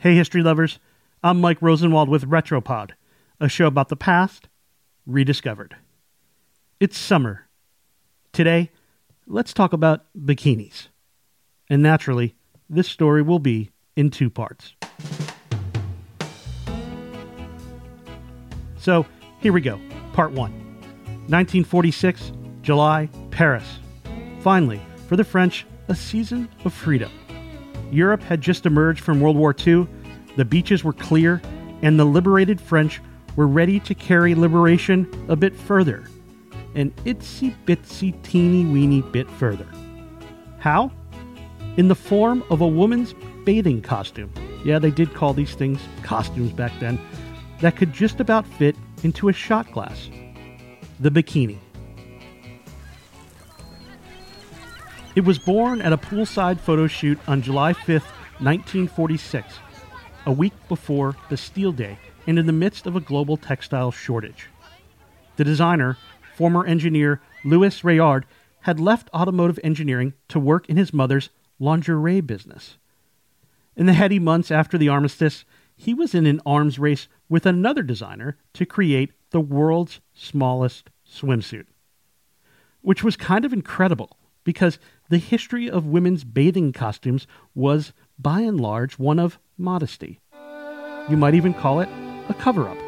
Hey, history lovers. I'm Mike Rosenwald with Retropod, a show about the past rediscovered. It's summer. Today, let's talk about bikinis. And naturally, this story will be in two parts. So, here we go. Part 1. 1946, July, Paris. Finally, for the French, a season of freedom. Europe had just emerged from World War II, the beaches were clear, and the liberated French were ready to carry liberation a bit further. An itsy bitsy teeny weeny bit further. How? In the form of a woman's bathing costume. Yeah, they did call these things costumes back then, that could just about fit into a shot glass. The bikini. It was born at a poolside photo shoot on July 5, 1946, a week before Bastille Day and in the midst of a global textile shortage. The designer, former engineer Louis Réard, had left automotive engineering to work in his mother's lingerie business. In the heady months after the armistice, he was in an arms race with another designer to create the world's smallest swimsuit, which was kind of incredible because the history of women's bathing costumes was, by and large, one of modesty. You might even call it a cover up.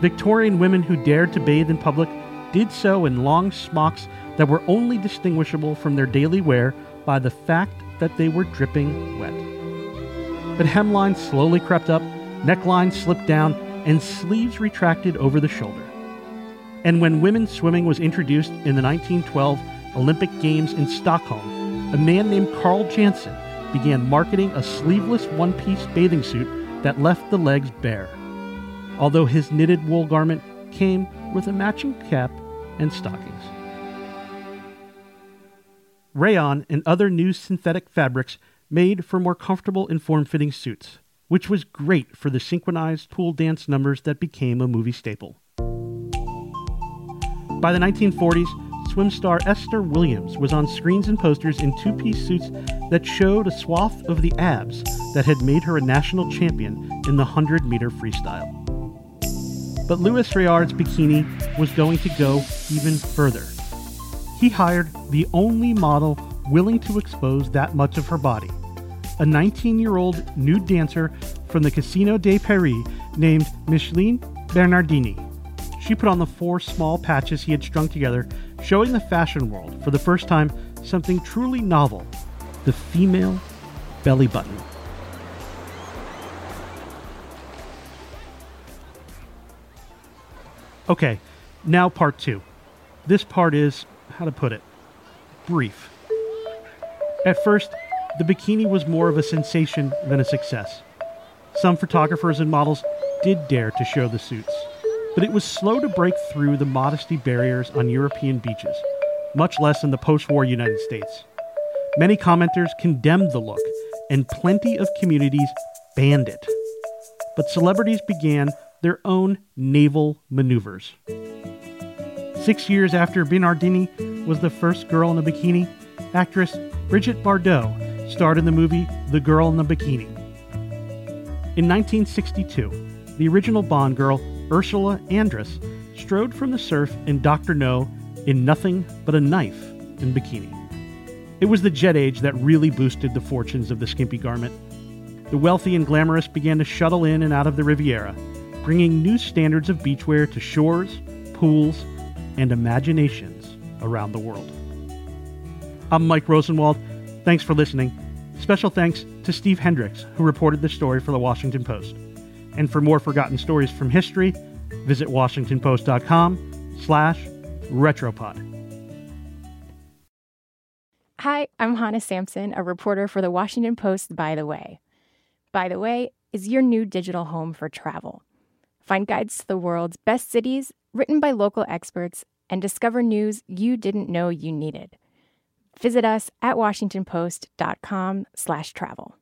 Victorian women who dared to bathe in public did so in long smocks that were only distinguishable from their daily wear by the fact that they were dripping wet. But hemlines slowly crept up, necklines slipped down, and sleeves retracted over the shoulder. And when women's swimming was introduced in the 1912 Olympic Games in Stockholm, a man named Carl Jantzen began marketing a sleeveless one piece bathing suit that left the legs bare. Although his knitted wool garment came with a matching cap and stockings. Rayon and other new synthetic fabrics made for more comfortable and form fitting suits, which was great for the synchronized pool dance numbers that became a movie staple. By the 1940s, swim star Esther Williams was on screens and posters in two piece suits that showed a swath of the abs that had made her a national champion in the 100 meter freestyle. But Louis Réard's bikini was going to go even further. He hired the only model willing to expose that much of her body a 19 year old nude dancer from the Casino de Paris named Micheline Bernardini. She put on the four small patches he had strung together, showing the fashion world, for the first time, something truly novel the female belly button. Okay, now part two. This part is, how to put it, brief. At first, the bikini was more of a sensation than a success. Some photographers and models did dare to show the suits but it was slow to break through the modesty barriers on European beaches, much less in the post war United States. Many commenters condemned the look, and plenty of communities banned it. But celebrities began their own naval maneuvers. Six years after Bernardini was the first girl in a bikini, actress Brigitte Bardot starred in the movie The Girl in the Bikini. In 1962, the original Bond girl Ursula Andress strode from the surf in Dr. No in nothing but a knife and bikini. It was the jet age that really boosted the fortunes of the skimpy garment. The wealthy and glamorous began to shuttle in and out of the Riviera, bringing new standards of beachwear to shores, pools, and imaginations around the world. I'm Mike Rosenwald. Thanks for listening. Special thanks to Steve Hendricks, who reported the story for the Washington Post. And for more forgotten stories from history, visit washingtonpost.com slash retropod. Hi, I'm Hannah Sampson, a reporter for the Washington Post, By the Way. By the Way is your new digital home for travel. Find guides to the world's best cities written by local experts and discover news you didn't know you needed. Visit us at washingtonpost.com slash travel.